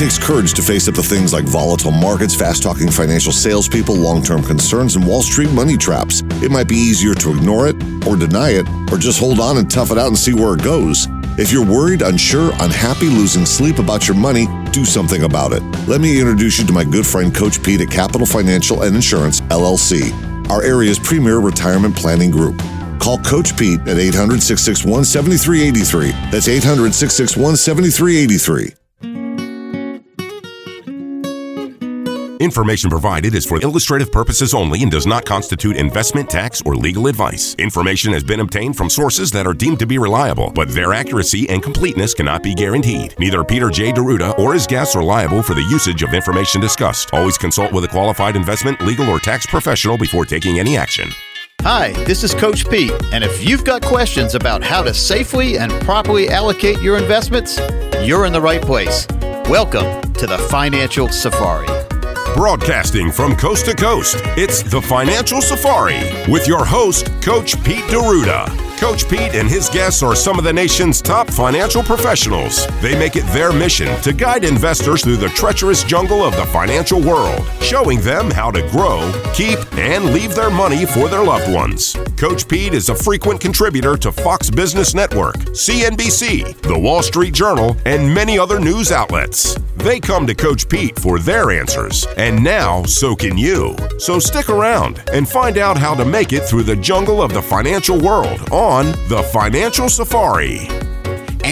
takes courage to face up to things like volatile markets, fast talking financial salespeople, long term concerns, and Wall Street money traps. It might be easier to ignore it, or deny it, or just hold on and tough it out and see where it goes. If you're worried, unsure, unhappy, losing sleep about your money, do something about it. Let me introduce you to my good friend Coach Pete at Capital Financial and Insurance, LLC, our area's premier retirement planning group. Call Coach Pete at 800 661 7383. That's 800 661 7383. Information provided is for illustrative purposes only and does not constitute investment, tax, or legal advice. Information has been obtained from sources that are deemed to be reliable, but their accuracy and completeness cannot be guaranteed. Neither Peter J. D'Arruda or his guests are liable for the usage of information discussed. Always consult with a qualified investment, legal, or tax professional before taking any action. Hi, this is Coach Pete, and if you've got questions about how to safely and properly allocate your investments, you're in the right place. Welcome to the Financial Safari. Broadcasting from coast to coast, it's the Financial Safari with your host, Coach Pete D'Arruda. Coach Pete and his guests are some of the nation's top financial professionals. They make it their mission to guide investors through the treacherous jungle of the financial world, showing them how to grow, keep, and leave their money for their loved ones. Coach Pete is a frequent contributor to Fox Business Network, CNBC, The Wall Street Journal, and many other news outlets. They come to Coach Pete for their answers, and now so can you. So stick around and find out how to make it through the jungle of the financial world on The Financial Safari.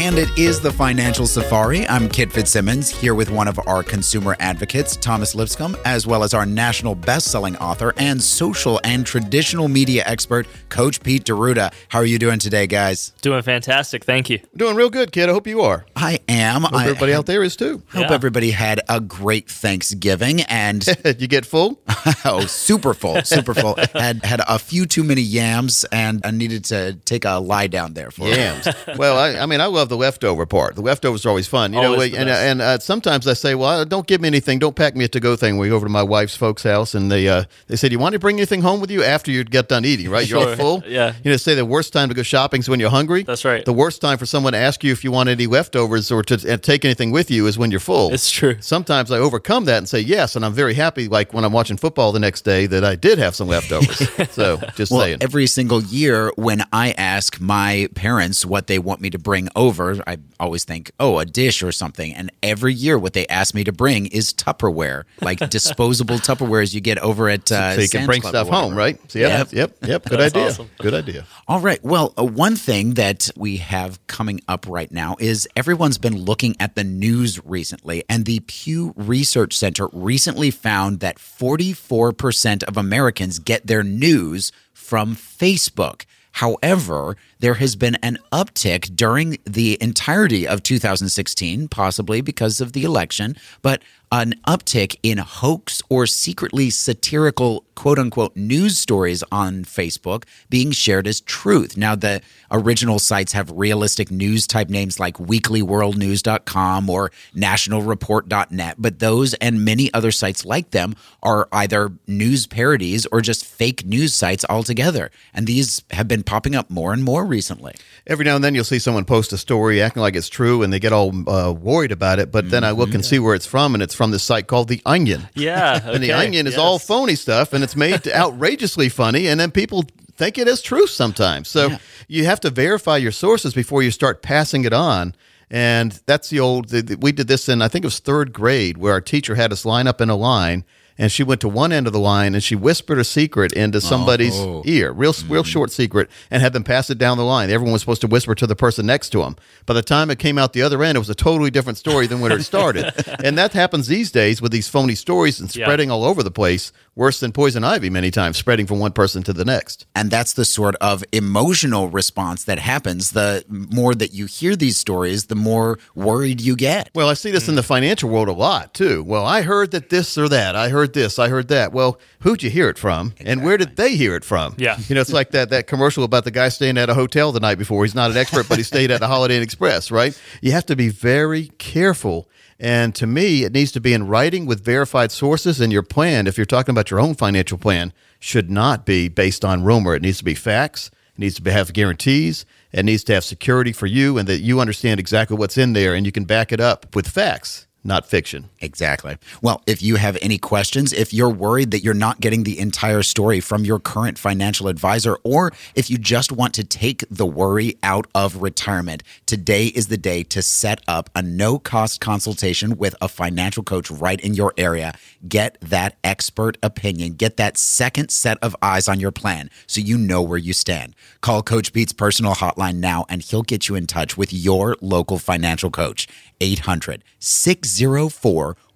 And it is the Financial Safari. I'm Kit Fitzsimmons here with one of our consumer advocates, Thomas Lipscomb, as well as our national best-selling author and social and traditional media expert, Coach Pete D'Arruda. How are you doing today, guys? Doing fantastic. Thank you. Doing real good, kid. I hope you are. I am. Hope I everybody out there is too. hope Yeah. everybody had a great Thanksgiving and you get full? oh, super full, super full. Had had a few too many yams and I needed to take a lie down there for. Yams. well, I, I mean, I love the leftover part. The leftovers are always fun. You Always know, and, and uh, sometimes I say, well, don't give me anything. Don't pack me a to-go thing. We go over to my wife's folks' house, and they uh, they said, you want to bring anything home with you after you get done eating, right? You're all Sure. full. Yeah. You know, say the worst time to go shopping is when you're hungry. That's right. The worst time for someone to ask you if you want any leftovers or to and take anything with you is when you're full. It's true. Sometimes I overcome that and say yes, and I'm very happy. Like when I'm watching football the next day, that I did have some leftovers. so just Well, saying. every single year when I ask my parents what they want me to bring over, I always think, oh, a dish or something. And every year, what they ask me to bring is Tupperware, like disposable Tupperwares you get over at uh, so you can Sam's bring Club stuff home, right? So, yeah, Yep. yep, yep. Good idea. awesome. Good idea. All right. Well, uh, one thing that we have coming up right now is everyone's been looking at the news recently, and the Pew Research Center recently found that 44% of Americans get their news from Facebook. However, there has been an uptick during the entirety of 2016, possibly because of the election, but an uptick in hoax or secretly satirical quote unquote news stories on Facebook being shared as truth. Now, the original sites have realistic news type names like weeklyworldnews.com or nationalreport.net, but those and many other sites like them are either news parodies or just fake news sites altogether. And these have been popping up more and more recently. Every now and then you'll see someone post a story acting like it's true and they get all uh, worried about it. But then I look and see where it's from, and it's from this site called The Onion. Yeah. And The okay, Onion is yes. all phony stuff, and it's made outrageously funny, and then people think it is truth sometimes. So you have to verify your sources before you start passing it on. And that's the old, we did this in, I think it was third grade, where our teacher had us line up in a line. And she went to one end of the line and she whispered a secret into somebody's Oh. ear, real, real mm. short secret, and had them pass it down the line. Everyone was supposed to whisper to the person next to them. By the time it came out the other end, it was a totally different story than when it started. and that happens these days with these phony stories and Yeah. spreading all over the place, worse than poison ivy many times, spreading from one person to the next. And that's the sort of emotional response that happens. The more that you hear these stories, the more worried you get. Well, I see this in the mm. financial world a lot too. Well, I heard that this or that. I heard this. I heard that. Well, who'd you hear it from? And where did they hear it from? Yeah. You know, it's like that that commercial about the guy staying at a hotel the night before. He's not an expert, but he stayed at the Holiday Inn Express, right? You have to be very careful. And to me, it needs to be in writing with verified sources. And your plan, if you're talking about your own financial plan, should not be based on rumor. It needs to be facts. It needs to be, have guarantees. It needs to have security for you and that you understand exactly what's in there and you can back it up with facts, not fiction. Exactly. Well, if you have any questions, if you're worried that you're not getting the entire story from your current financial advisor, or if you just want to take the worry out of retirement, today is the day to set up a no cost consultation with a financial coach right in your area. Get that expert opinion, get that second set of eyes on your plan so you know where you stand. Call Coach Pete's personal hotline now, and he'll get you in touch with your local financial coach. 800 604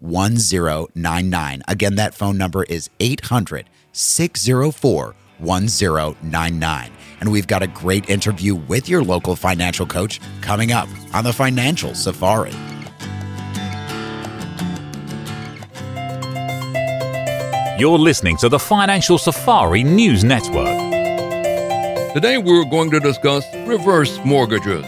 1099. Again, that phone number is 800 604 1099. And we've got a great interview with your local financial coach coming up on the Financial Safari. You're listening to the Financial Safari News Network. Today we're going to discuss reverse mortgages.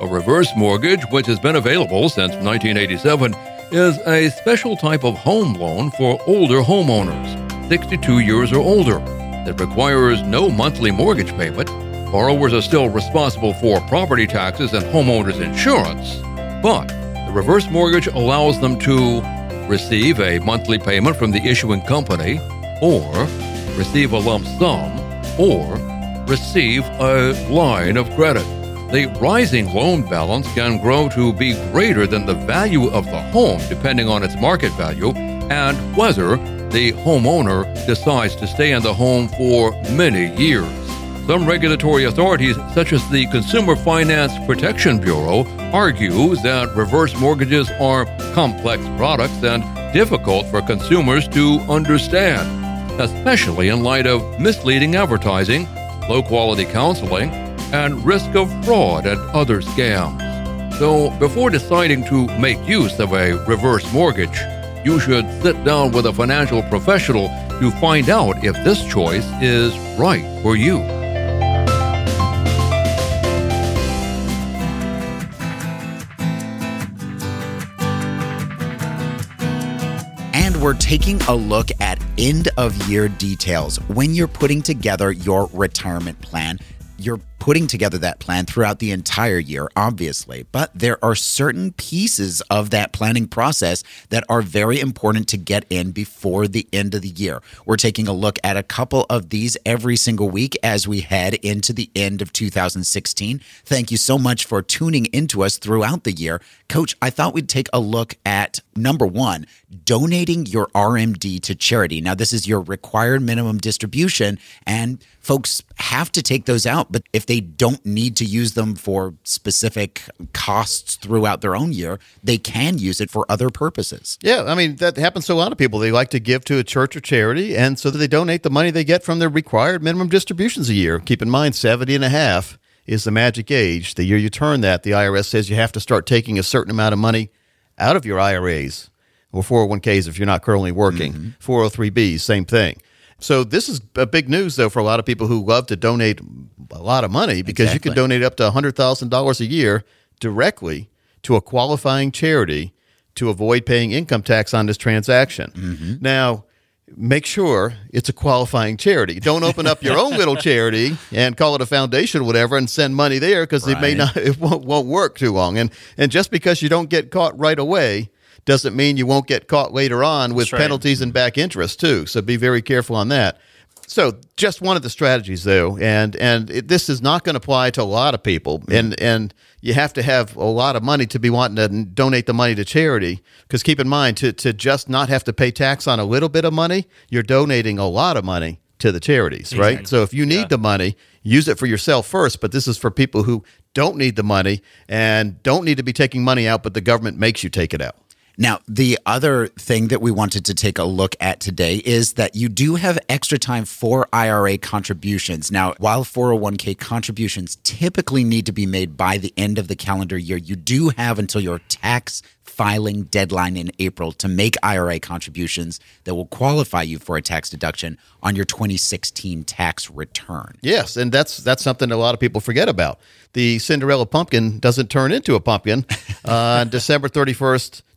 A reverse mortgage, which has been available since 1987, is a special type of home loan for older homeowners, 62 years or older, that requires no monthly mortgage payment. Borrowers are still responsible for property taxes and homeowners insurance, but the reverse mortgage allows them to receive a monthly payment from the issuing company, or receive a lump sum, or receive a line of credit. The rising loan balance can grow to be greater than the value of the home, depending on its market value and whether the homeowner decides to stay in the home for many years. Some regulatory authorities, such as the Consumer Finance Protection Bureau, argue that reverse mortgages are complex products and difficult for consumers to understand, especially in light of misleading advertising, low quality counseling, and risk of fraud and other scams. So, before deciding to make use of a reverse mortgage, you should sit down with a financial professional to find out if this choice is right for you. And we're taking a look at end of year details. When you're putting together your retirement plan, you're putting together that plan throughout the entire year, obviously, but there are certain pieces of that planning process that are very important to get in before the end of the year. We're taking a look at a couple of these every single week as we head into the end of 2016. Thank you so much for tuning into us throughout the year. Coach, I thought we'd take a look at number one, donating your RMD to charity. Now, this is your required minimum distribution, and folks have to take those out, but if they don't need to use them for specific costs throughout their own year, they can use it for other purposes. Yeah, I mean, that happens to a lot of people. They like to give to a church or charity, and so that they donate the money they get from their required minimum distributions a year. Keep in mind, 70 and a half is the magic age. The year you turn that, the IRS says you have to start taking a certain amount of money out of your IRAs or 401ks if you're not currently working. Mm-hmm. 403bs, same thing. So this is a big news though for a lot of people who love to donate a lot of money because you can donate up to $100,000 a year directly to a qualifying charity to avoid paying income tax on this transaction. Mm-hmm. Now, make sure it's a qualifying charity. Don't open up your own little charity and call it a foundation or whatever and send money there because it may not it won't, won't work too long. And and just because you don't get caught right away doesn't mean you won't get caught later on with right. penalties and back interest too. So be very careful on that. So just one of the strategies though, and and it, this is not going to apply to a lot of people, and and you have to have a lot of money to be wanting to donate the money to charity. Because keep in mind, to to just not have to pay tax on a little bit of money, you're donating a lot of money to the charities, right? So if you need the money, use it for yourself first. But this is for people who don't need the money and don't need to be taking money out, but the government makes you take it out. Now, the other thing that we wanted to take a look at today is that you do have extra time for IRA contributions. Now, while 401k contributions typically need to be made by the end of the calendar year, you do have until your tax filing deadline in April to make IRA contributions that will qualify you for a tax deduction on your 2016 tax return. Yes, and that's that's something a lot of people forget about. The Cinderella pumpkin doesn't turn into a pumpkin uh, on December thirty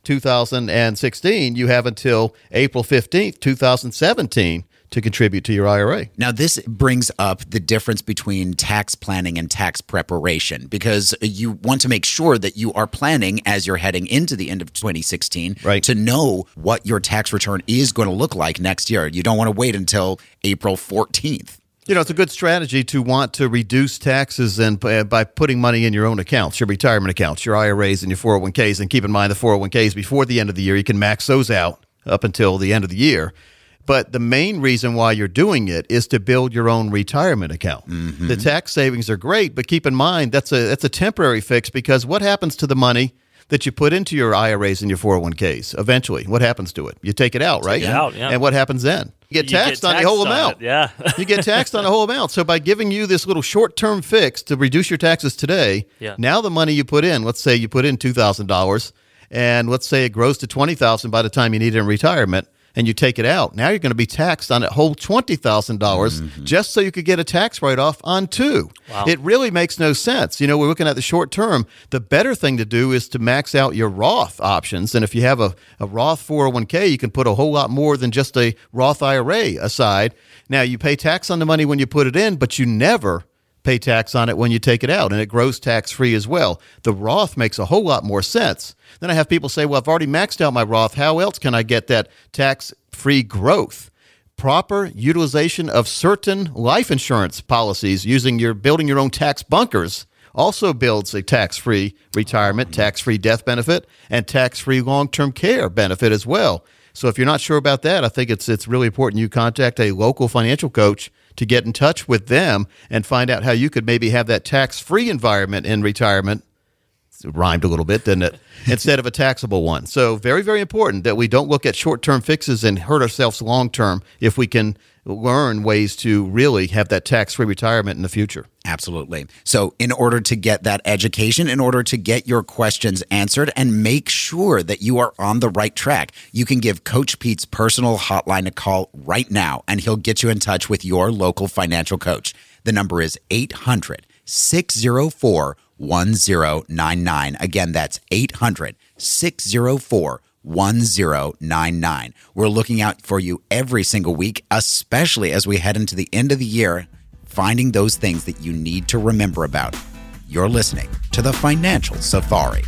first, two thousand and sixteen. You have until April fifteenth, two thousand seventeen, to contribute to your IRA. Now, this brings up the difference between tax planning and tax preparation because you want to make sure that you are planning as you're heading into the end of 2016 Right. to know what your tax return is going to look like next year. You don't want to wait until April 14th. You know, it's a good strategy to want to reduce taxes and uh, by putting money in your own accounts, your retirement accounts, your IRAs, and your 401ks. And keep in mind, the 401ks before the end of the year, you can max those out up until the end of the year. But the main reason why you're doing it is to build your own retirement account. The tax savings are great, but keep in mind that's a that's a temporary fix because what happens to the money that you put into your IRAs and your 401ks eventually? What happens to it? You take it out, right? it out, yeah. And what happens then? You get You get taxed on the whole on amount. it, yeah. you get taxed on the whole amount. So by giving you this little short-term fix to reduce your taxes today, Yeah. now the money you put in, let's say you put in two thousand dollars, and let's say it grows to twenty thousand by the time you need it in retirement, and you take it out. Now you're going to be taxed on that whole twenty thousand dollars dollars just so you could get a tax write-off on two. Wow. It really makes no sense. You know, we're looking at the short term. The better thing to do is to max out your Roth options. And if you have a, a Roth 401k, you can put a whole lot more than just a Roth IRA aside. Now, you pay tax on the money when you put it in, but you never pay tax on it when you take it out, and it grows tax free as well. The Roth makes a whole lot more sense. Then I have people say, well, I've already maxed out my Roth. How else can I get that tax free growth? proper utilization of certain life insurance policies using your building your own tax bunkers also builds a tax-free retirement, tax-free death benefit, and tax-free long-term care benefit as well. So if you're not sure about that, I think it's it's really important you contact a local financial coach to get in touch with them and find out how you could maybe have that tax-free environment in retirement rhymed a little bit, didn't it? Instead of a taxable one. So, very, very important that we don't look at short term fixes and hurt ourselves long term if we can learn ways to really have that tax free retirement in the future. Absolutely. So, in order to get that education, in order to get your questions answered and make sure that you are on the right track, you can give Coach Pete's personal hotline a call right now, and he'll get you in touch with your local financial coach. The number is 800 604 1099. Again, that's 800 604 1099. We're looking out for you every single week, especially as we head into the end of the year, finding those things that you need to remember about. You're listening to the Financial Safari.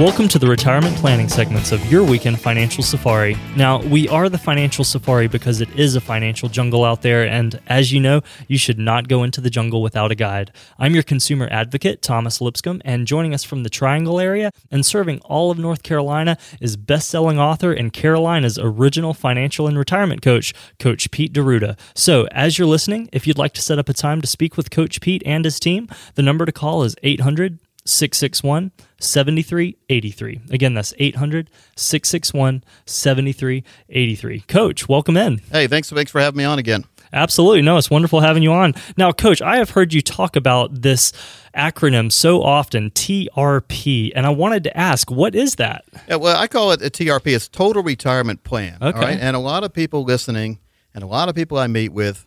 Welcome to the retirement planning segments of your weekend financial safari. Now, we are the financial safari because it is a financial jungle out there, and as you know, you should not go into the jungle without a guide. I'm your consumer advocate, Thomas Lipscomb, and joining us from the Triangle area and serving all of North Carolina is best-selling author and Carolina's original financial and retirement coach, Coach Pete D'Arruda. So, as you're listening, if you'd like to set up a time to speak with Coach Pete and his team, the number to call is 800 661 7383. Again, that's 800 661 7383. Coach, welcome in. Hey, thanks, thanks for having me on again. Absolutely. No, it's wonderful having you on. Now, Coach, I have heard you talk about this acronym so often, TRP, and I wanted to ask, what is that? Yeah, well, I call it a TRP. It's Total Retirement Plan. Okay. right? And a lot of people listening and a lot of people I meet with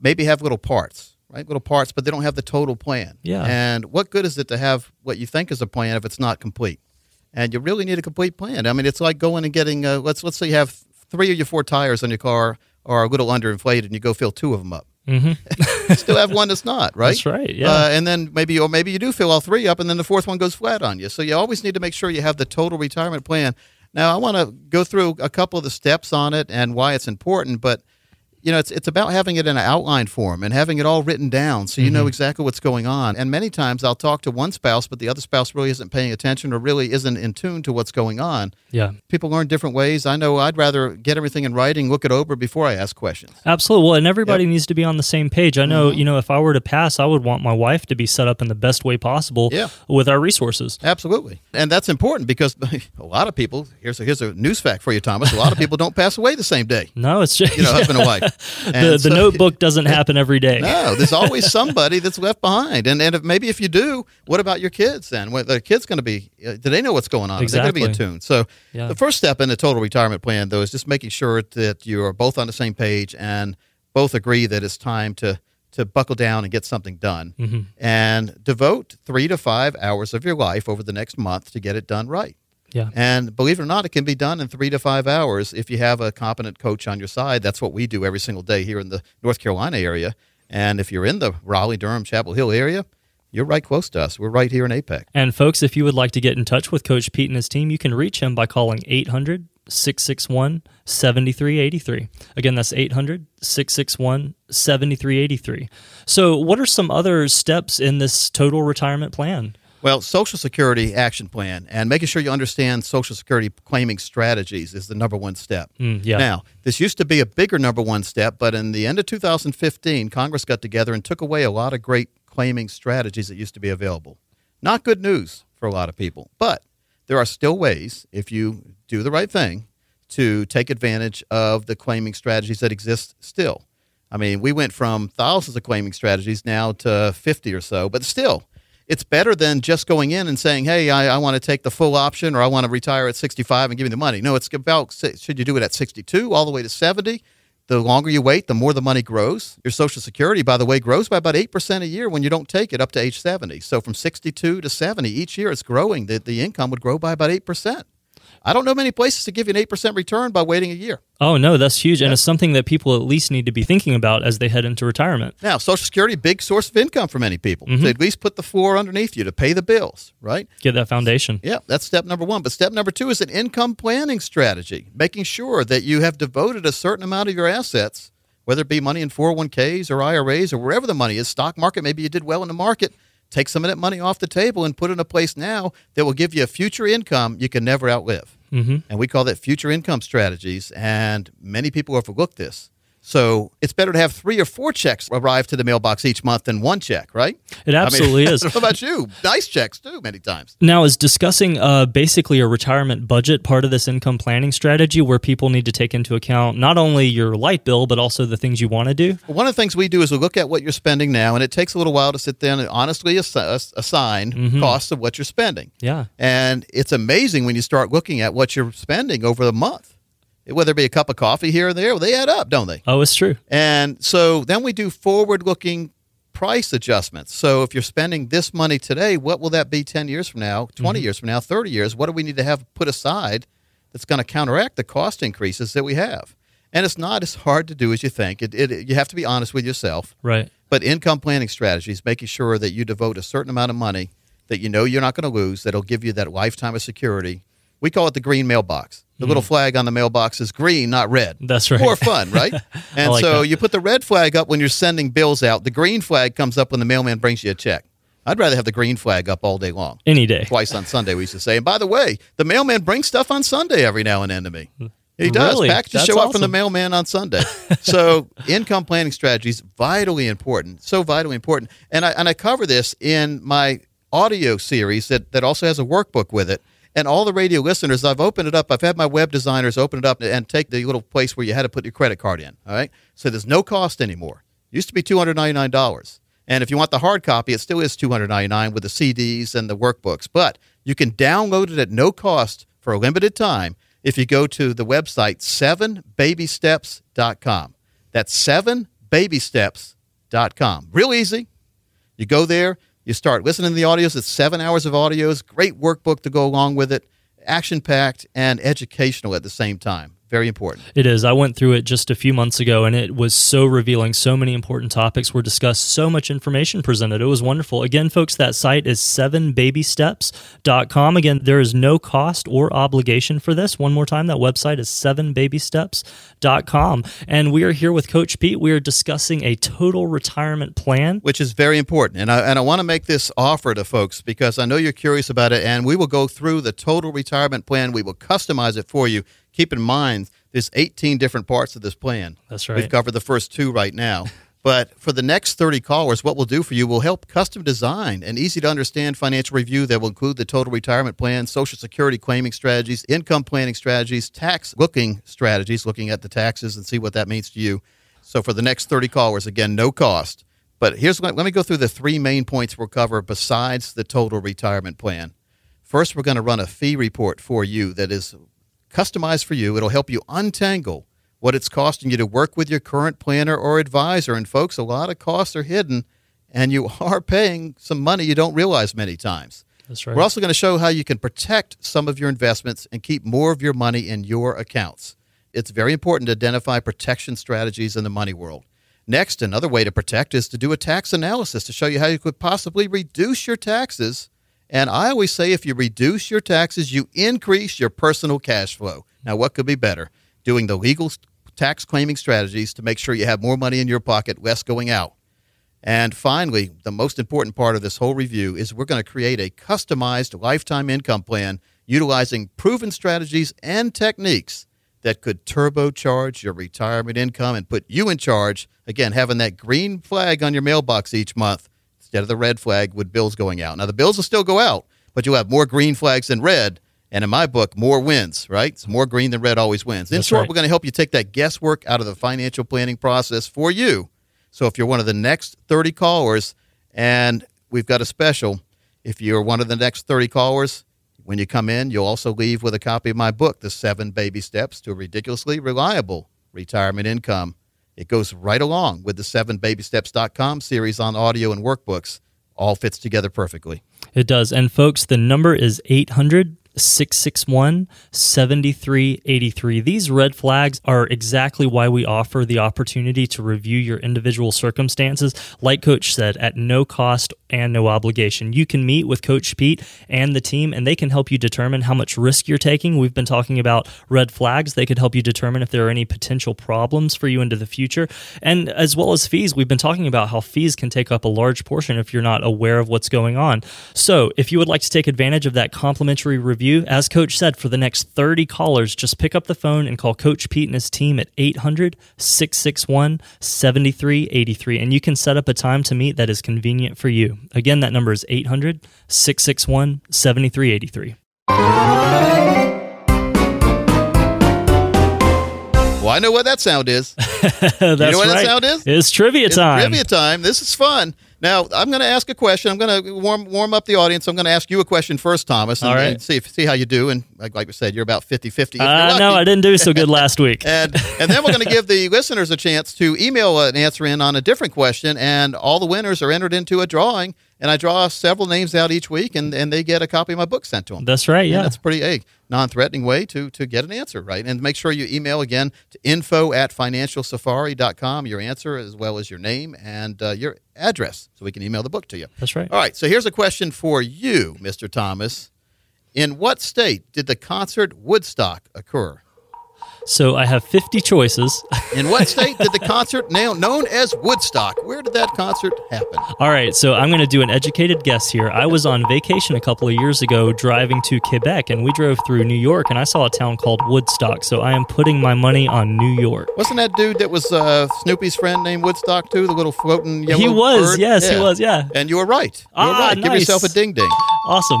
maybe have little parts, Little parts, but they don't have the total plan. Yeah. And what good is it to have what you think is a plan if it's not complete? And you really need a complete plan. I mean, it's like going and getting, uh, let's, let's say you have three of your four tires on your car are a little underinflated and you go fill two of them up. Mm-hmm. Still have one that's not, right? That's right, yeah. Uh, and then maybe, or maybe you do fill all three up, and then the fourth one goes flat on you. So you always need to make sure you have the total retirement plan. Now, I want to go through a couple of the steps on it and why it's important, but you know, it's it's about having it in an outline form and having it all written down so you know mm-hmm. exactly what's going on. And many times I'll talk to one spouse, but the other spouse really isn't paying attention or really isn't in tune to what's going on. Yeah. People learn different ways. I know I'd rather get everything in writing, look it over before I ask questions. Absolutely. Well, and everybody needs to be on the same page. I know, mm-hmm. you know, if I were to pass, I would want my wife to be set up in the best way possible Yeah. with our resources. Absolutely, and that's important because a lot of people. Here's a here's a news fact for you, Thomas. A lot of people don't pass away the same day. No, it's just You know, husband and wife. The, And the notebook doesn't happen every day. No, there's always somebody that's left behind, and and if, maybe if you do, what about your kids then? What the kids going to be? Uh, do they know what's going on? Are they going to be in Exactly. tune? So Yeah. the first step in the total retirement plan, though, is just making sure that you are both on the same page and both agree that it's time to to buckle down and get something done Mm-hmm. and devote three to five hours of your life over the next month to get it done right. Yeah. And believe it or not, it can be done in three to five hours if you have a competent coach on your side. That's what we do every single day here in the North Carolina area. And if you're in the Raleigh, Durham, Chapel Hill area, you're right close to us. We're right here in Apex. And folks, if you would like to get in touch with Coach Pete and his team, you can reach him by calling 800 661 7383. Again, that's 800 661 7383. So, what are some other steps in this total retirement plan? Well, Social Security action plan and making sure you understand Social Security claiming strategies is the number one step. Mm, yeah. Now, this used to be a bigger number one step, but in the end of 2015, Congress got together and took away a lot of great claiming strategies that used to be available. Not good news for a lot of people, but there are still ways, if you do the right thing, to take advantage of the claiming strategies that exist still. I mean, we went from thousands of claiming strategies now to 50 or so, but still, it's better than just going in and saying, hey, I, I want to take the full option or I want to retire at 65 and give me the money. No, it's about should you do it at 62 all the way to 70? The longer you wait, the more the money grows. Your Social Security, by the way, grows by about 8% a year when you don't take it up to age 70. So from 62 to 70, each year it's growing. The, the income would grow by about 8%. I don't know many places to give you an 8% return by waiting a year. Oh, no, that's huge. And it's something that people at least need to be thinking about as they head into retirement. Now, Social Security, big source of income for many people. Mm-hmm. So at least put the floor underneath you to pay the bills, right? Get that foundation. Yeah, that's step number one. But step number two is an income planning strategy, making sure that you have devoted a certain amount of your assets, whether it be money in 401ks or IRAs or wherever the money is, stock market, maybe you did well in the market. Take some of that money off the table and put it in a place now that will give you a future income you can never outlive. Mm-hmm. And we call that future income strategies. And many people overlook this. So it's better to have three or four checks arrive to the mailbox each month than one check, right? It absolutely is. What about you? Nice checks too, many times. Now, is discussing uh, basically a retirement budget part of this income planning strategy where people need to take into account not only your light bill, but also the things you want to do? One of the things we do is we look at what you're spending now, and it takes a little while to sit down and honestly ass- ass- assign costs of what you're spending. Yeah. And it's amazing when you start looking at what you're spending over the month. Whether it be a cup of coffee here or there, they add up, don't they? Oh, it's true. And so then we do forward looking price adjustments. So if you're spending this money today, what will that be 10 years from now, 20 mm-hmm. years from now, 30 years? What do we need to have put aside that's going to counteract the cost increases that we have? And it's not as hard to do as you think. It, it, you have to be honest with yourself. Right. But income planning strategies, making sure that you devote a certain amount of money that you know you're not going to lose, that'll give you that lifetime of security. We call it the green mailbox. The little flag on the mailbox is green, not red. Mm. That's right. More fun, right? And like so that. you put the red flag up when you're sending bills out. The green flag comes up when the mailman brings you a check. I'd rather have the green flag up all day long. Any day. Twice on Sunday, we used to say. And by the way, the mailman brings stuff on Sunday every now and then to me. He does. Really? Packages That's show up from the mailman on Sunday. so income planning strategies vitally important. So vitally important. And I and I cover this in my audio series that, that also has a workbook with it. And all the radio listeners, I've opened it up. I've had my web designers open it up and take the little place where you had to put your credit card in. All right. So there's no cost anymore. Used to be two hundred ninety nine dollars. And if you want the hard copy, it still is $299 with the CDs and the workbooks. But you can download it at no cost for a limited time if you go to the website sevenbabysteps.com. That's sevenbabysteps.com. Real easy. You go there, you start listening to the audios. It's seven hours of audios, great workbook to go along with it, action packed and educational at the same time. Very important. It is. I went through it just a few months ago and it was so revealing. So many important topics were discussed, so much information presented. It was wonderful. Again, folks, that site is 7babysteps.com. Again, there is no cost or obligation for this. One more time, that website is 7babysteps.com. And we are here with Coach Pete. We are discussing a total retirement plan. which is very important. And I, and I want to make this offer to folks because I know you're curious about it. And we will go through the total retirement plan. We will customize it for you. Keep in mind, there's 18 different parts of this plan. That's right. We've covered the first two right now. But for the next 30 callers, what we'll do for you, we'll help custom design an easy to understand financial review that will include the total retirement plan, Social Security claiming strategies, income planning strategies, tax looking strategies, looking at the taxes and see what that means to you. So for the next 30 callers, again, no cost. But here's let me go through the three main points we'll cover besides the total retirement plan. First, we're going to run a fee report for you that is customized for you. It'll help you untangle what it's costing you to work with your current planner or advisor. And folks, a lot of costs are hidden, and you are paying some money you don't realize many times. That's right. We're also going to show how you can protect some of your investments and keep more of your money in your accounts. It's very important to identify protection strategies in the money world. Next, another way to protect is to do a tax analysis to show you how you could possibly reduce your taxes. And I always say if you reduce your taxes, you increase your personal cash flow. Now, what could be better? Doing the legal tax claiming strategies to make sure you have more money in your pocket, less going out. And finally, the most important part of this whole review is we're going to create a customized lifetime income plan utilizing proven strategies and techniques that could turbocharge your retirement income and put you in charge. Again, having that green flag on your mailbox each month instead of the red flag with bills going out. Now, the bills will still go out, but you'll have more green flags than red. And in my book, more wins, right? So more green than red always wins. In That's short, right. we're going to help you take that guesswork out of the financial planning process for you. So if you're one of the next 30 callers, and we've got a special, if you're one of the next 30 callers, when you come in, you'll also leave with a copy of my book, The Seven Baby Steps to a Ridiculously Reliable Retirement Income. It goes right along with the 7babysteps.com series on audio and workbooks. All fits together perfectly. It does. And folks, the number is 800 661 7383. These red flags are exactly why we offer the opportunity to review your individual circumstances. Like Coach said, at no cost and no obligation. You can meet with Coach Pete and the team, and they can help you determine how much risk you're taking. We've been talking about red flags. They could help you determine if there are any potential problems for you into the future. And as well as fees, we've been talking about how fees can take up a large portion if you're not aware of what's going on. So if you would like to take advantage of that complimentary review, as Coach said, for the next 30 callers, just pick up the phone and call Coach Pete and his team at 800 661 7383. And you can set up a time to meet that is convenient for you. Again, that number is 800 661 7383. Well, I know what that sound is. That's you know what right. that sound is? It's trivia It's time. Trivia time. This is fun. Now I'm going to ask a question. I'm going to warm warm up the audience. I'm going to ask you a question first, Thomas, and, All right. and see if see how you do. And like, like we said, you're about 50-50. Uh, no, I didn't do so good last week. And and then we're going to give the listeners a chance to email an answer in on a different question, and all the winners are entered into a drawing. And I draw several names out each week, and, and they get a copy of my book sent to them. That's right. And Yeah. that's a pretty a non-threatening way to to get an answer, right? And make sure you email again to info at financialsafari.com, your answer as well as your name and uh, your address, so we can email the book to you. That's right. All right, so here's a question for you, Mr. Thomas. In what state did the concert Woodstock occur? So I have 50 choices. In what state did the concert now known as Woodstock? Where did that concert happen? All right, so I'm going to do an educated guess here. I was on vacation a couple of years ago driving to Quebec, and we drove through New York, and I saw a town called Woodstock. So I am putting my money on New York. Wasn't that dude that was uh, Snoopy's friend named Woodstock too? The little floating yellow He was, bird? yes, he was, yeah. And you were right. You were Ah, right. Give yourself a ding ding. Awesome.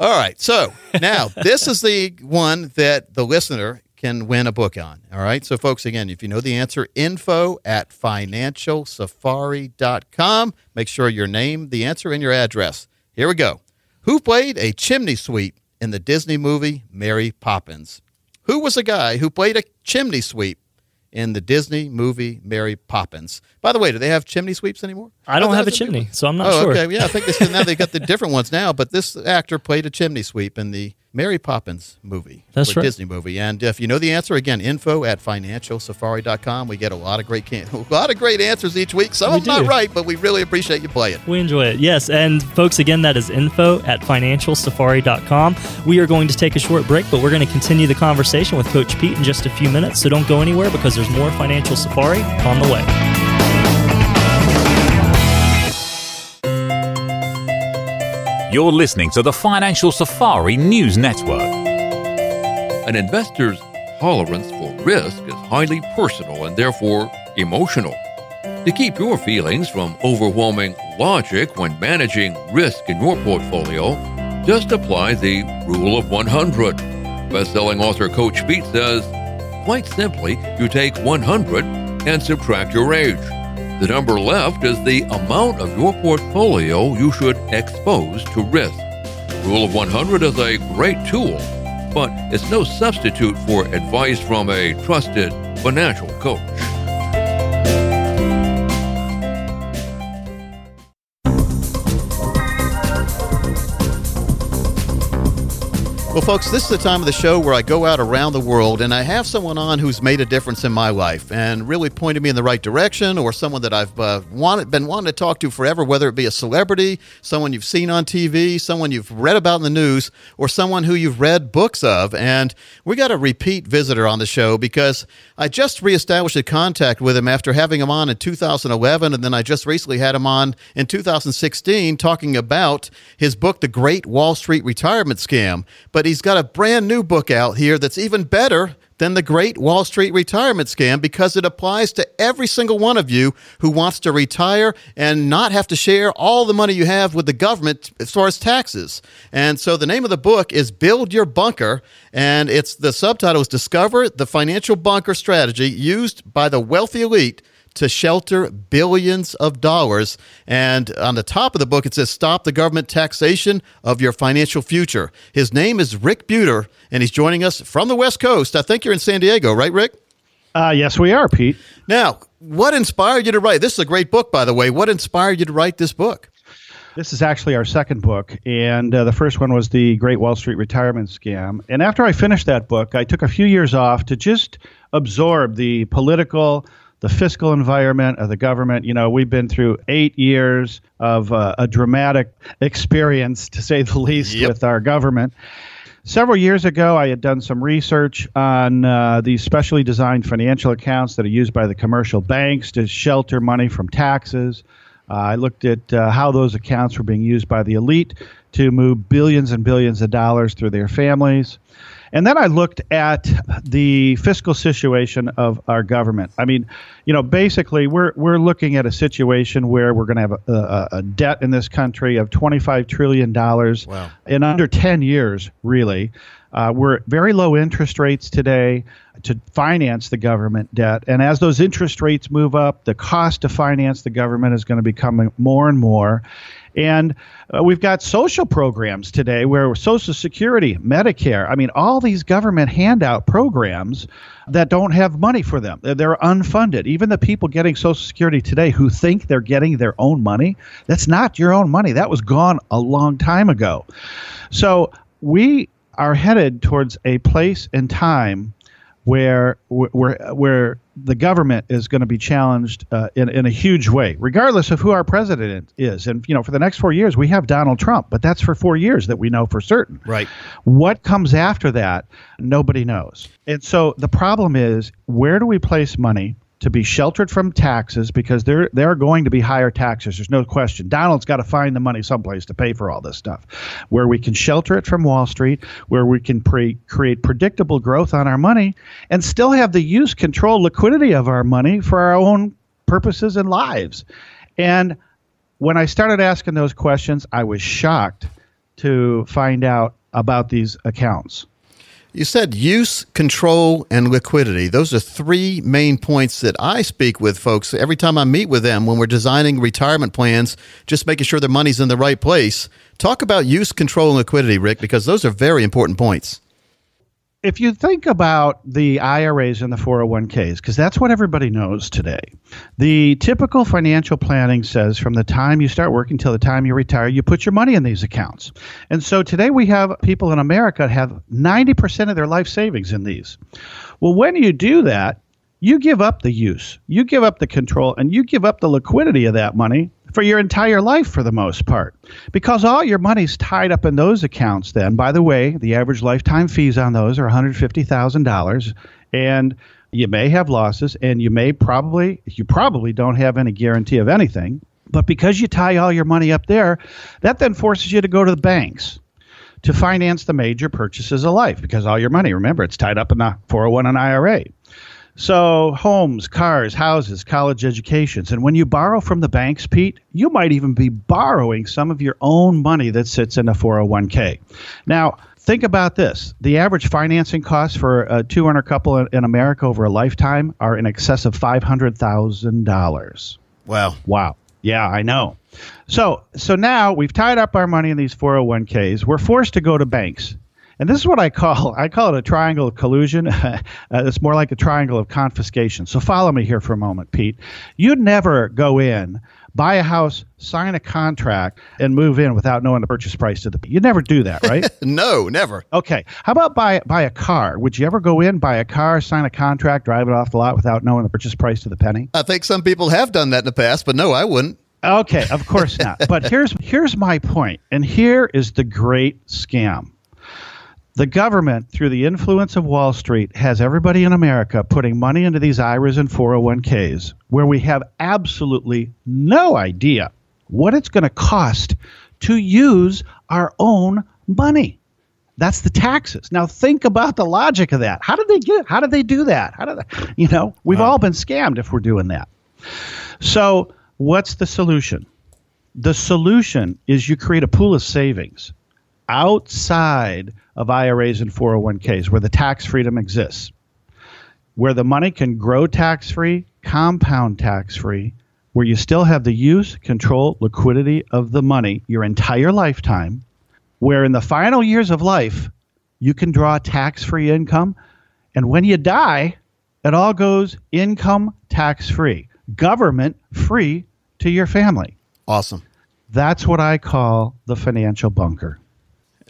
All right. So now this is the one that the listener can win a book on. All right. So, folks, again, if you know the answer, info at financialsafari.com. Make sure your name, the answer, and your address. Here we go. Who played a chimney sweep in the Disney movie Mary Poppins? Who was a guy who played a chimney sweep in the Disney movie Mary Poppins? By the way, do they have chimney sweeps anymore? I don't Oh, have a chimney, so I'm not oh, sure. okay. Yeah, I think this, now they've got the different ones now, but this actor played a chimney sweep in the Mary Poppins movie. That's right. Disney movie. And if you know the answer, again, info at financialsafari.com. We get a lot of great can- a lot of great answers each week. Some We of them not right, but we really appreciate you playing. We enjoy it. Yes. And folks, again, that is info at financialsafari.com. We are going to take a short break, but we're going to continue the conversation with Coach Pete in just a few minutes. So don't go anywhere because there's more Financial Safari on the way. You're listening to the Financial Safari News Network. An investor's tolerance for risk is highly personal and therefore emotional. To keep your feelings from overwhelming logic when managing risk in your portfolio, just apply the Rule of 100. Best-selling author Coach Pete says, quite simply, you take 100 and subtract your age. The number left is the amount of your portfolio you should expose to risk. Rule of 100 is a great tool, but it's no substitute for advice from a trusted financial coach. Well, folks, this is the time of the show where I go out around the world and I have someone on who's made a difference in my life and really pointed me in the right direction, or someone that I've uh, wanted, been wanting to talk to forever, whether it be a celebrity, someone you've seen on TV, someone you've read about in the news, or someone who you've read books of. And we got a repeat visitor on the show because I just reestablished a contact with him after having him on in 2011, and then I just recently had him on in 2016 talking about his book, The Great Wall Street Retirement Scam. But he's got a brand new book out here that's even better than the great Wall Street retirement scam because it applies to every single one of you who wants to retire and not have to share all the money you have with the government as far as taxes. And so the name of the book is Build Your Bunker, and it's the subtitle is Discover the Financial Bunker Strategy Used by the Wealthy Elite to shelter billions of dollars. And on the top of the book, it says, Stop the government taxation of your financial future. His name is Rick Buter, and he's joining us from the West Coast. I think you're in San Diego, right, Rick? Uh, yes, we are, Pete. Now, what inspired you to write? This is a great book, by the way. What inspired you to write this book? This is actually our second book, and uh, the first one was The Great Wall Street Retirement Scam. And after I finished that book, I took a few years off to just absorb the political, the fiscal environment of the government. You know, we've been through eight years of uh, a dramatic experience, to say the least, Yep. with our government. Several years ago, I had done some research on uh, these specially designed financial accounts that are used by the commercial banks to shelter money from taxes. Uh, I looked at uh, how those accounts were being used by the elite to move billions and billions of dollars through their families. And then I looked at the fiscal situation of our government. I mean, you know, basically, we're we're looking at a situation where we're going to have a, a, a debt in this country of 25 trillion dollars Wow. in under 10 years, really. Uh, we're at very low interest rates today to finance the government debt. And as those interest rates move up, the cost to finance the government is going to become more and more. And uh, we've got social programs today where Social Security, Medicare, I mean, all these government handout programs that don't have money for them. They're- They're unfunded. Even the people getting Social Security today who think they're getting their own money, that's not your own money. That was gone a long time ago. So we are headed towards a place and time where where where the government is going to be challenged uh, in in a huge way, regardless of who our president is. And you know, for the next four years, we have Donald Trump, but that's for four years that we know for certain. Right. What comes after that, nobody knows. And so the problem is, where do we place money? To be sheltered from taxes because there there are going to be higher taxes. There's no question. Donald's got to find the money someplace to pay for all this stuff. Where we can shelter it from Wall Street, where we can pre- create predictable growth on our money, and still have the use, control, liquidity of our money for our own purposes and lives. And when I started asking those questions, I was shocked to find out about these accounts. You said use, control, and liquidity. Those are three main points that I speak with folks every time I meet with them when we're designing retirement plans, just making sure their money's in the right place. Talk about use, control, and liquidity, Rick, because those are very important points. If you think about the IRAs and the 401ks, because that's what everybody knows today, the typical financial planning says from the time you start working till the time you retire, you put your money in these accounts. And so today we have people in America have 90% of their life savings in these. Well, when you do that, you give up the use, you give up the control, and you give up the liquidity of that money for your entire life for the most part. Because all your money's tied up in those accounts, then, by the way, the average lifetime fees on those are $150,000. And you may have losses, and you may probably, you probably don't have any guarantee of anything. But because you tie all your money up there, that then forces you to go to the banks to finance the major purchases of life because all your money, remember, it's tied up in the 401 and IRA. So, homes, cars, houses, college educations. And when you borrow from the banks, Pete, you might even be borrowing some of your own money that sits in a 401k. Now, think about this the average financing costs for a 200 couple in, in America over a lifetime are in excess of $500,000. Wow. Wow. Yeah, I know. So so now we've tied up our money in these 401ks. We're forced to go to banks. And this is what I call I call it a triangle of collusion. uh, it's more like a triangle of confiscation. So follow me here for a moment, Pete. You'd never go in, buy a house, sign a contract, and move in without knowing the purchase price to the. You'd never do that, right? no, never. Okay. How about buy buy a car? Would you ever go in, buy a car, sign a contract, drive it off the lot without knowing the purchase price to the penny? I think some people have done that in the past, but no, I wouldn't. Okay, of course not. But here's here's my point, and here is the great scam. The government, through the influence of Wall Street, has everybody in America putting money into these IRAs and 401ks where we have absolutely no idea what it's going to cost to use our own money. That's the taxes. Now think about the logic of that. How did they get it? How did they do that? How did they, you know, we've all been scammed if we're doing that. So, what's the solution? The solution is you create a pool of savings outside of IRAs and 401ks where the tax freedom exists, where the money can grow tax free, compound tax free, where you still have the use, control, liquidity of the money your entire lifetime, where in the final years of life, you can draw tax free income. And when you die, it all goes income tax free, government free to your family. Awesome. That's what I call the financial bunker.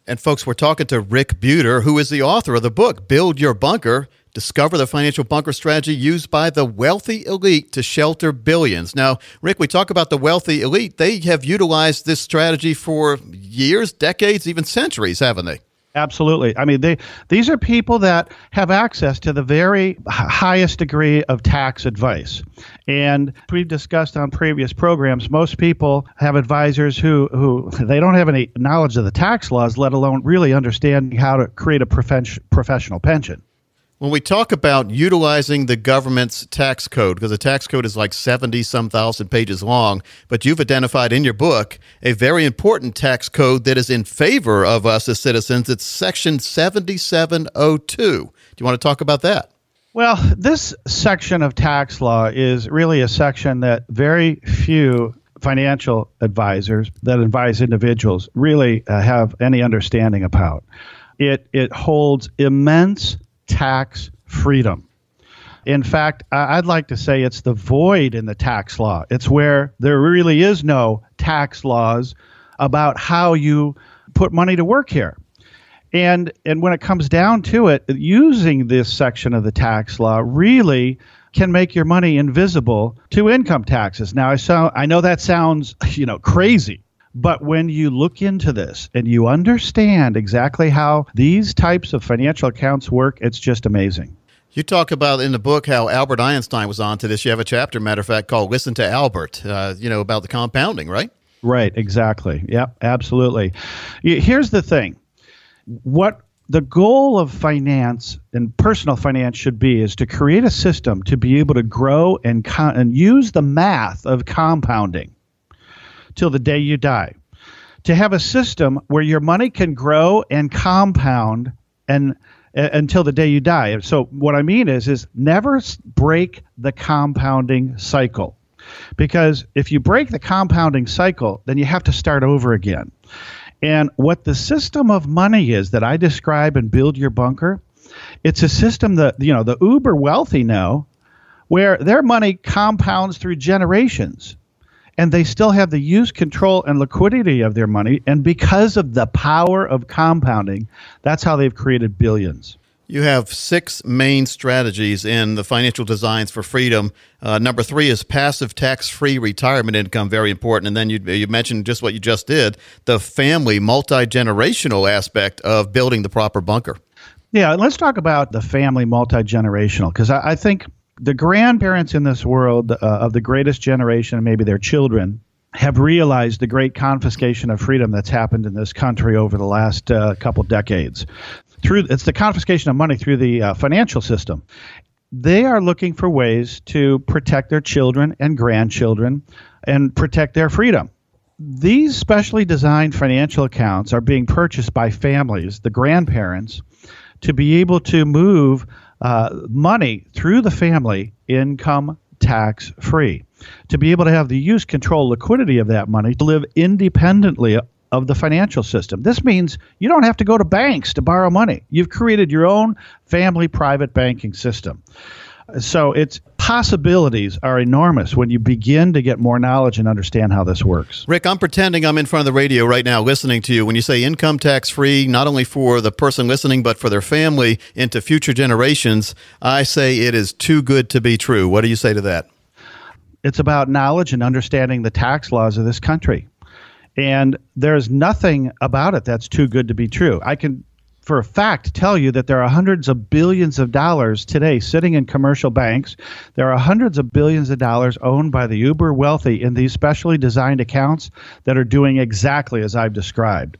And folks, we're talking to Rick Bueter, who is the author of the book Build Your Bunker Discover the Financial Bunker Strategy Used by the Wealthy Elite to Shelter Billions. Now, Rick, we talk about the wealthy elite. They have utilized this strategy for years, decades, even centuries, haven't they? Absolutely. I mean, they these are people that have access to the very highest degree of tax advice. And we've discussed on previous programs, most people have advisors who who they don't have any knowledge of the tax laws, let alone really understanding how to create a professional pension. When we talk about utilizing the government's tax code, because the tax code is like 70 some thousand pages long, but you've identified in your book a very important tax code that is in favor of us as citizens. It's Section 7702. Do you want to talk about that? Well, this section of tax law is really a section that very few financial advisors that advise individuals really uh, have any understanding about. It, it holds immense tax freedom. In fact, I'd like to say it's the void in the tax law. It's where there really is no tax laws about how you put money to work here. And and when it comes down to it, using this section of the tax law really can make your money invisible to income taxes. Now I saw I know that sounds, you know, crazy, but when you look into this and you understand exactly how these types of financial accounts work, it's just amazing. You talk about in the book how Albert Einstein was on to this. You have a chapter, matter of fact, called "Listen to Albert." Uh, you know about the compounding, right? Right. Exactly. Yep. Absolutely. Here's the thing: what the goal of finance and personal finance should be is to create a system to be able to grow and con- and use the math of compounding till the day you die. To have a system where your money can grow and compound and uh, until the day you die. So what I mean is is never break the compounding cycle. Because if you break the compounding cycle, then you have to start over again. And what the system of money is that I describe and build your bunker, it's a system that you know the uber wealthy know where their money compounds through generations and they still have the use, control, and liquidity of their money. And because of the power of compounding, that's how they've created billions. You have six main strategies in the financial designs for freedom. Uh, number three is passive tax free retirement income, very important. And then you, you mentioned just what you just did the family, multi generational aspect of building the proper bunker. Yeah, let's talk about the family multi generational because I, I think the grandparents in this world uh, of the greatest generation, maybe their children, have realized the great confiscation of freedom that's happened in this country over the last uh, couple decades. Through it's the confiscation of money through the uh, financial system. They are looking for ways to protect their children and grandchildren and protect their freedom. These specially designed financial accounts are being purchased by families, the grandparents, to be able to move uh, money through the family income tax free to be able to have the use control liquidity of that money to live independently of the financial system. This means you don't have to go to banks to borrow money. You've created your own family private banking system. So its possibilities are enormous when you begin to get more knowledge and understand how this works. Rick, I'm pretending I'm in front of the radio right now listening to you. When you say income tax free, not only for the person listening, but for their family into future generations, I say it is too good to be true. What do you say to that? It's about knowledge and understanding the tax laws of this country. And there's nothing about it that's too good to be true. I can for a fact tell you that there are hundreds of billions of dollars today sitting in commercial banks. There are hundreds of billions of dollars owned by the uber wealthy in these specially designed accounts that are doing exactly as I've described.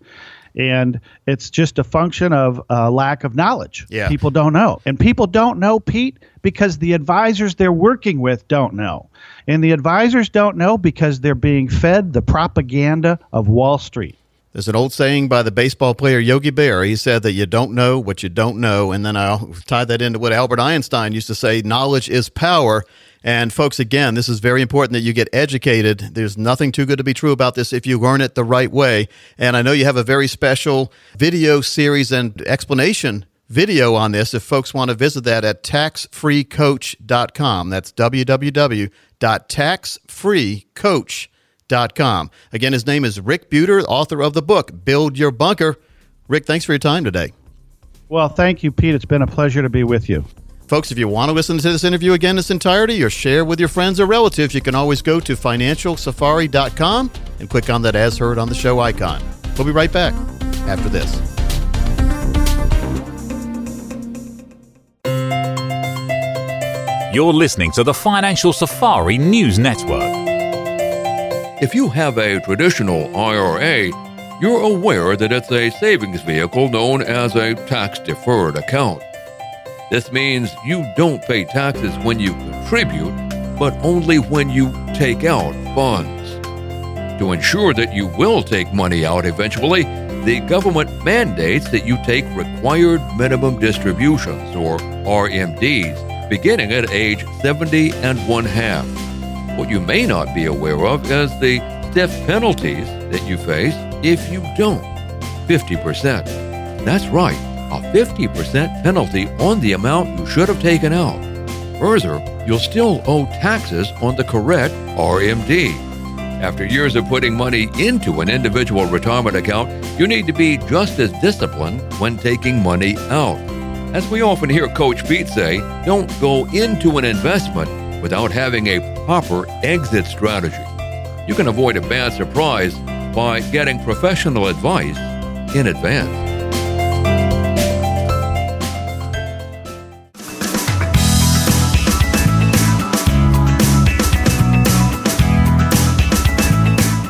And it's just a function of uh, lack of knowledge. Yeah. People don't know. And people don't know, Pete, because the advisors they're working with don't know. And the advisors don't know because they're being fed the propaganda of Wall Street. There's an old saying by the baseball player Yogi Berra. He said that you don't know what you don't know. And then I'll tie that into what Albert Einstein used to say knowledge is power. And folks, again, this is very important that you get educated. There's nothing too good to be true about this if you learn it the right way. And I know you have a very special video series and explanation video on this if folks want to visit that at taxfreecoach.com. That's www.taxfreecoach.com com. Again, his name is Rick Bueter, author of the book Build Your Bunker. Rick, thanks for your time today. Well, thank you, Pete. It's been a pleasure to be with you. Folks, if you want to listen to this interview again in its entirety or share with your friends or relatives, you can always go to financialsafari.com and click on that as heard on the show icon. We'll be right back after this. You're listening to the Financial Safari News Network. If you have a traditional IRA, you're aware that it's a savings vehicle known as a tax deferred account. This means you don't pay taxes when you contribute, but only when you take out funds. To ensure that you will take money out eventually, the government mandates that you take required minimum distributions, or RMDs, beginning at age 70 and one half. What you may not be aware of is the stiff penalties that you face if you don't. 50%. That's right, a 50% penalty on the amount you should have taken out. Further, you'll still owe taxes on the correct RMD. After years of putting money into an individual retirement account, you need to be just as disciplined when taking money out. As we often hear Coach Pete say, don't go into an investment without having a proper exit strategy. You can avoid a bad surprise by getting professional advice in advance.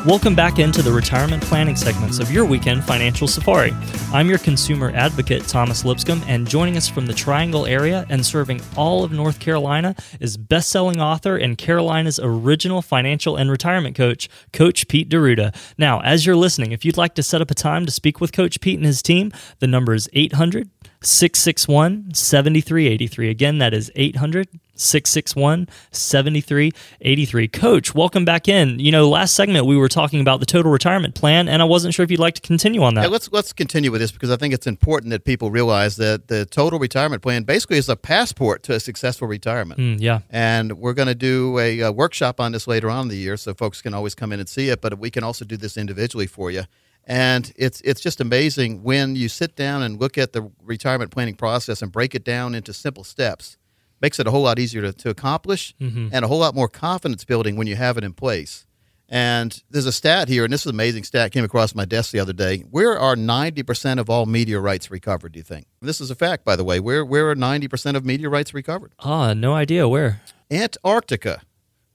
Welcome back into the retirement planning segments of your weekend financial safari. I'm your consumer advocate, Thomas Lipscomb, and joining us from the Triangle area and serving all of North Carolina is best selling author and Carolina's original financial and retirement coach, Coach Pete D'Arruda. Now, as you're listening, if you'd like to set up a time to speak with Coach Pete and his team, the number is 800 661 7383. Again, that is 800 661 7383. Coach, welcome back in. You know, last segment we were talking about the total retirement plan, and I wasn't sure if you'd like to continue on that. Yeah, let's let's continue with this because I think it's important that people realize that the total retirement plan basically is a passport to a successful retirement. Mm, yeah. And we're going to do a, a workshop on this later on in the year, so folks can always come in and see it. But we can also do this individually for you. And it's it's just amazing when you sit down and look at the retirement planning process and break it down into simple steps. Makes it a whole lot easier to, to accomplish Mm-hmm. and a whole lot more confidence building when you have it in place. And there's a stat here, and this is an amazing stat came across my desk the other day. Where are 90% of all meteorites recovered, do you think? This is a fact, by the way. Where, where are 90% of meteorites recovered? Ah, no idea where. Antarctica.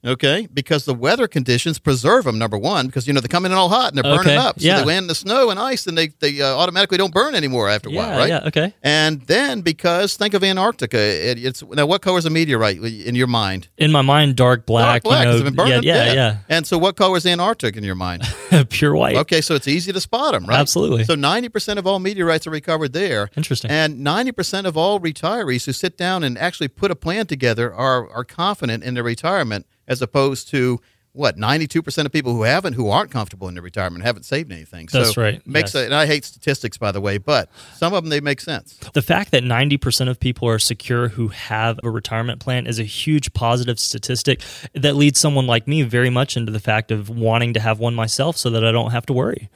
Okay, because the weather conditions preserve them. Number one, because you know they come in all hot and they're burning Okay, up, so yeah. they land in the snow and ice, and they they uh, automatically don't burn anymore after a Yeah, while, right? yeah, okay. And then because think of Antarctica, it, it's now what color is a meteorite in your mind? In my mind, dark black. Dark black. you know, they've been burned yeah, to yeah, death. And so what color is Antarctica in your mind? Pure white. Okay, so it's easy to spot them, right? Absolutely. So 90% of all meteorites are recovered there. Interesting. And 90% of all retirees who sit down and actually put a plan together are, are confident in their retirement as opposed to what 92% of people who haven't who aren't comfortable in their retirement haven't saved anything That's so right, makes yes. a, and i hate statistics by the way but some of them they make sense The fact that 90% of people are secure who have a retirement plan is a huge positive statistic that leads someone like me very much into the fact of wanting to have one myself so that I don't have to worry.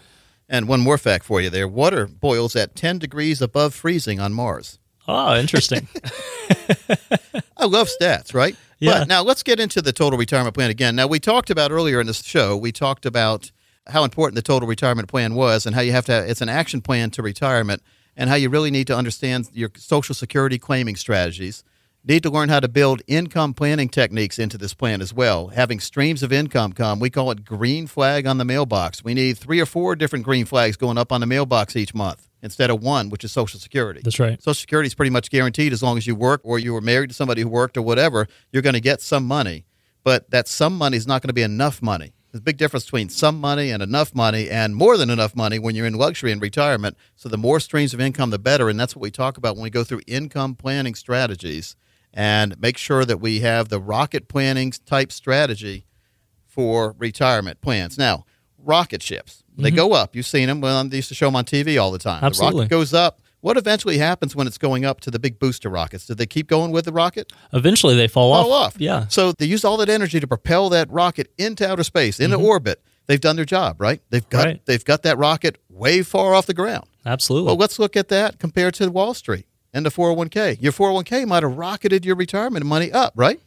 and one more fact for you there water boils at 10 degrees above freezing on mars Oh, interesting. I love stats, right? Yeah. But now let's get into the total retirement plan again. Now we talked about earlier in this show, we talked about how important the total retirement plan was and how you have to have, it's an action plan to retirement and how you really need to understand your social security claiming strategies. Need to learn how to build income planning techniques into this plan as well. Having streams of income come, we call it green flag on the mailbox. We need three or four different green flags going up on the mailbox each month instead of one, which is Social Security. That's right. Social Security is pretty much guaranteed as long as you work or you were married to somebody who worked or whatever, you're going to get some money. But that some money is not going to be enough money. There's a big difference between some money and enough money and more than enough money when you're in luxury and retirement. So the more streams of income, the better. And that's what we talk about when we go through income planning strategies and make sure that we have the rocket planning type strategy for retirement plans. Now, rocket ships, they go up. You've seen them. Well, they used to show them on TV all the time. The Absolutely. rocket goes up. What eventually happens when it's going up to the big booster rockets? Do they keep going with the rocket? Eventually they fall, Fall off. off. Yeah. So they use all that energy to propel that rocket into outer space, into orbit. They've done their job, right? They've got Mm-hmm. Right. they've got that rocket way far off the ground. Absolutely. Well, let's look at that compared to Wall Street and the 401k. Your 401k might have rocketed your retirement money up, right?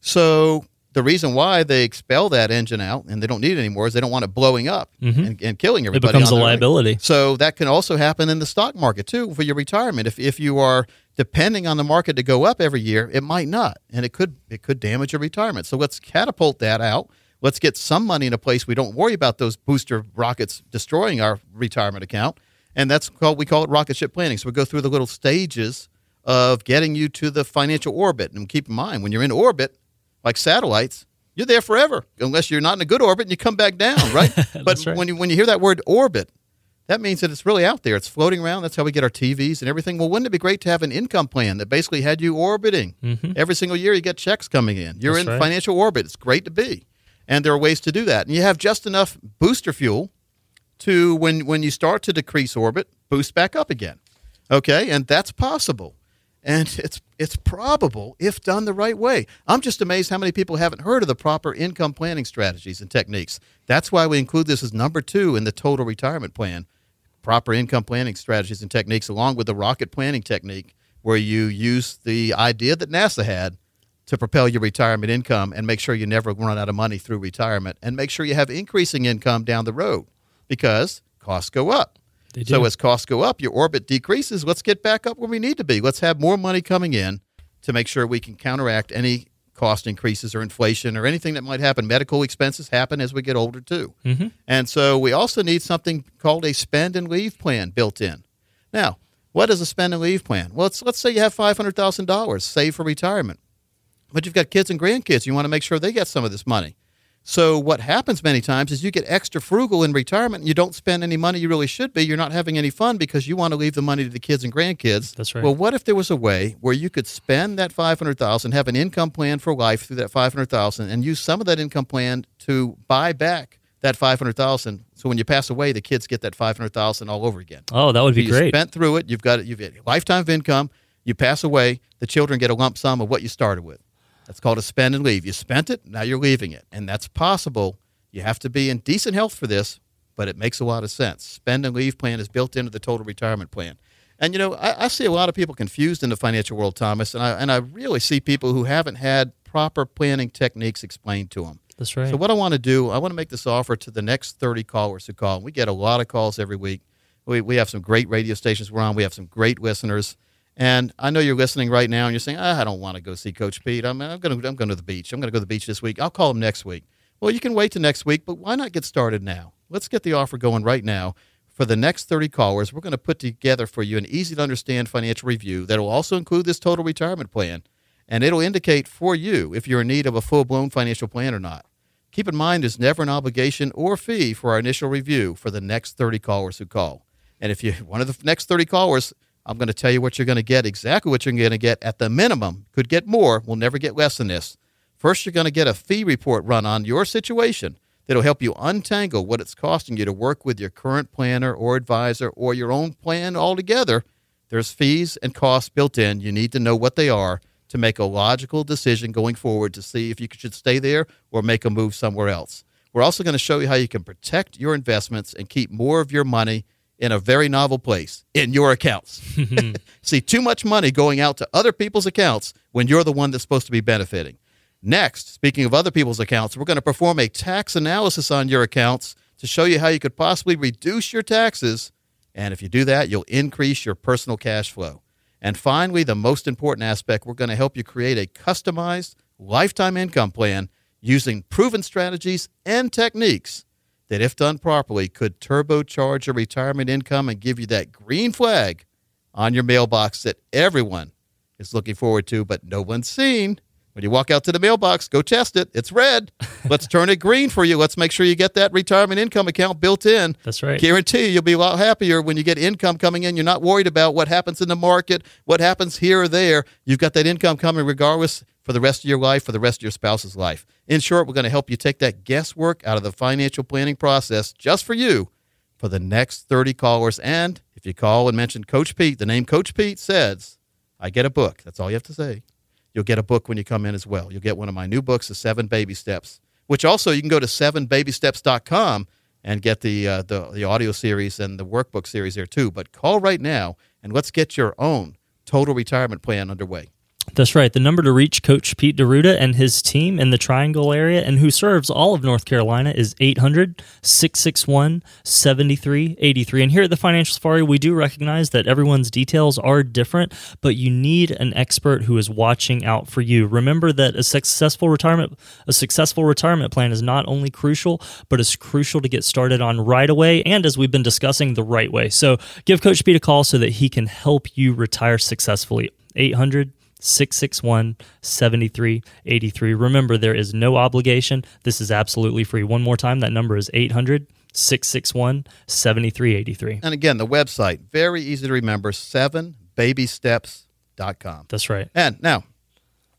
So the reason why they expel that engine out and they don't need it anymore is they don't want it blowing up and, and killing everybody. Mm-hmm. becomes a liability. So that can also happen in the stock market too for your retirement. If if you are depending on the market to go up every year, it might not, and it could it could damage your retirement. So let's catapult that out. Let's get some money in a place we don't worry about those booster rockets destroying our retirement account, and that's called we call it rocket ship planning. So we go through the little stages of getting you to the financial orbit. And keep in mind when you're in orbit, like satellites, you're there forever unless you're not in a good orbit and you come back down, right? but right. when you when you hear that word orbit, that means that it's really out there. It's floating around. That's how we get our TVs and everything. Well, wouldn't it be great to have an income plan that basically had you orbiting mm-hmm. every single year? You get checks coming in. You're That's in right. financial orbit. It's great to be, and there are ways to do that. And you have just enough booster fuel to when when you start to decrease orbit, boost back up again. Okay, and that's possible. And it's it's probable if done the right way. I'm just amazed how many people haven't heard of the proper income planning strategies and techniques. That's why we include this as number 2 in the total retirement plan. Proper income planning strategies and techniques along with the rocket planning technique where you use the idea that NASA had to propel your retirement income and make sure you never run out of money through retirement and make sure you have increasing income down the road because costs go up. So as costs go up, your orbit decreases. Let's get back up where we need to be. Let's have more money coming in to make sure we can counteract any cost increases or inflation or anything that might happen. Medical expenses happen as we get older too. Mm-hmm. And so we also need something called a spend and leave plan built in. Now, what is a spend and leave plan? Well, it's, let's say you have $500,000 saved for retirement, but you've got kids and grandkids. You want to make sure they get some of this money. So what happens many times is you get extra frugal in retirement and you don't spend any money you really should be. You're not having any fun because you want to leave the money to the kids and grandkids. That's right. Well, what if there was a way where you could spend that 500,000, have an income plan for life through that 500,000 and use some of that income plan to buy back that 500,000 so when you pass away the kids get that 500,000 all over again. Oh, that would be you great. spent through it, you've got it, you've got a lifetime of income, you pass away, the children get a lump sum of what you started with. That's called a spend and leave. You spent it, now you're leaving it. And that's possible. You have to be in decent health for this, but it makes a lot of sense. Spend and leave plan is built into the total retirement plan. And you know, I, I see a lot of people confused in the financial world, Thomas, and I and I really see people who haven't had proper planning techniques explained to them. That's right. So what I want to do, I want to make this offer to the next 30 callers who call. We get a lot of calls every week. We, we have some great radio stations we're on. We have some great listeners. And I know you're listening right now and you're saying, ah, I don't want to go see Coach Pete. I'm, I'm going to I'm going to the beach. I'm going to go to the beach this week. I'll call him next week. Well, you can wait till next week, but why not get started now? Let's get the offer going right now. For the next 30 callers, we're going to put together for you an easy to understand financial review that will also include this total retirement plan. And it'll indicate for you if you're in need of a full blown financial plan or not. Keep in mind, there's never an obligation or fee for our initial review for the next 30 callers who call. And if you're one of the next 30 callers, I'm going to tell you what you're going to get, exactly what you're going to get at the minimum. Could get more, we'll never get less than this. First, you're going to get a fee report run on your situation that'll help you untangle what it's costing you to work with your current planner or advisor or your own plan altogether. There's fees and costs built in. You need to know what they are to make a logical decision going forward to see if you should stay there or make a move somewhere else. We're also going to show you how you can protect your investments and keep more of your money in a very novel place in your accounts. See, too much money going out to other people's accounts when you're the one that's supposed to be benefiting. Next, speaking of other people's accounts, we're going to perform a tax analysis on your accounts to show you how you could possibly reduce your taxes. And if you do that, you'll increase your personal cash flow. And finally, the most important aspect, we're going to help you create a customized lifetime income plan using proven strategies and techniques that, if done properly, could turbocharge your retirement income and give you that green flag on your mailbox that everyone is looking forward to, but no one's seen. When you walk out to the mailbox, go test it. It's red. Let's turn it green for you. Let's make sure you get that retirement income account built in. That's right. Guarantee you'll be a lot happier when you get income coming in. You're not worried about what happens in the market, what happens here or there. You've got that income coming regardless for the rest of your life, for the rest of your spouse's life. In short, we're going to help you take that guesswork out of the financial planning process just for you for the next 30 callers. And if you call and mention Coach Pete, the name Coach Pete says, I get a book. That's all you have to say. You'll get a book when you come in as well. You'll get one of my new books, The Seven Baby Steps, which also you can go to sevenbabysteps.com and get the, uh, the, the audio series and the workbook series there too. But call right now and let's get your own total retirement plan underway. That's right. The number to reach Coach Pete D'Arruda and his team in the Triangle area and who serves all of North Carolina is 800 661 7383. And here at the Financial Safari, we do recognize that everyone's details are different, but you need an expert who is watching out for you. Remember that a successful retirement a successful retirement plan is not only crucial, but is crucial to get started on right away and as we've been discussing the right way. So give Coach Pete a call so that he can help you retire successfully. 800 661 7383. Remember, there is no obligation. This is absolutely free. One more time, that number is 800 661 7383. And again, the website, very easy to remember, 7babysteps.com. That's right. And now,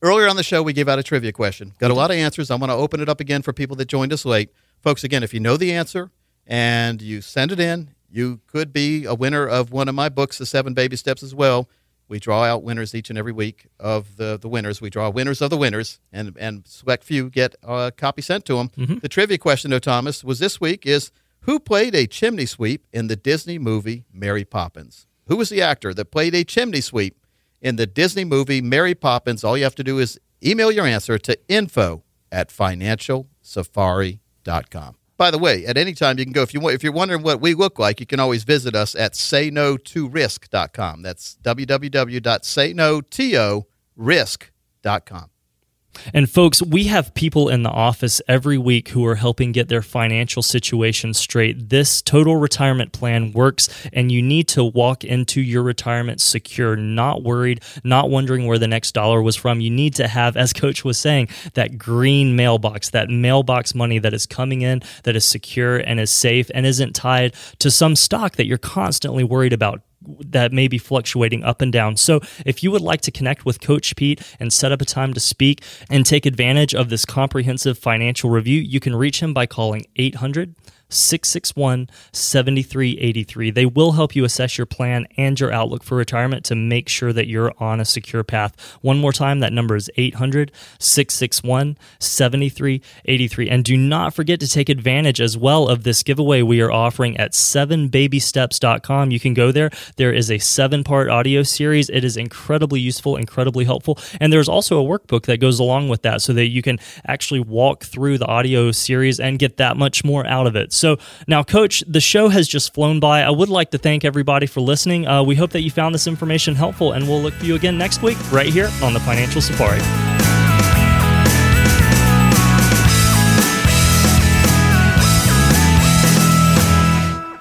earlier on the show, we gave out a trivia question. Got a lot of answers. I want to open it up again for people that joined us late. Folks, again, if you know the answer and you send it in, you could be a winner of one of my books, The Seven Baby Steps, as well. We draw out winners each and every week of the, the winners. We draw winners of the winners, and and select few get a copy sent to them. Mm-hmm. The trivia question, though, Thomas, was this week is who played a chimney sweep in the Disney movie Mary Poppins? Who was the actor that played a chimney sweep in the Disney movie Mary Poppins? All you have to do is email your answer to info at financialsafari.com. By the way, at any time you can go if you want, if you're wondering what we look like, you can always visit us at sayno2risk.com. That's www.sayno2risk.com. And folks, we have people in the office every week who are helping get their financial situation straight. This total retirement plan works, and you need to walk into your retirement secure, not worried, not wondering where the next dollar was from. You need to have, as Coach was saying, that green mailbox, that mailbox money that is coming in, that is secure and is safe and isn't tied to some stock that you're constantly worried about that may be fluctuating up and down. So, if you would like to connect with Coach Pete and set up a time to speak and take advantage of this comprehensive financial review, you can reach him by calling 800 661 7383. They will help you assess your plan and your outlook for retirement to make sure that you're on a secure path. One more time, that number is 800 661 7383. And do not forget to take advantage as well of this giveaway we are offering at 7babysteps.com. You can go there. There is a seven part audio series. It is incredibly useful, incredibly helpful. And there's also a workbook that goes along with that so that you can actually walk through the audio series and get that much more out of it. So now, Coach, the show has just flown by. I would like to thank everybody for listening. Uh, we hope that you found this information helpful, and we'll look for you again next week right here on the Financial Safari.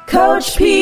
Coach P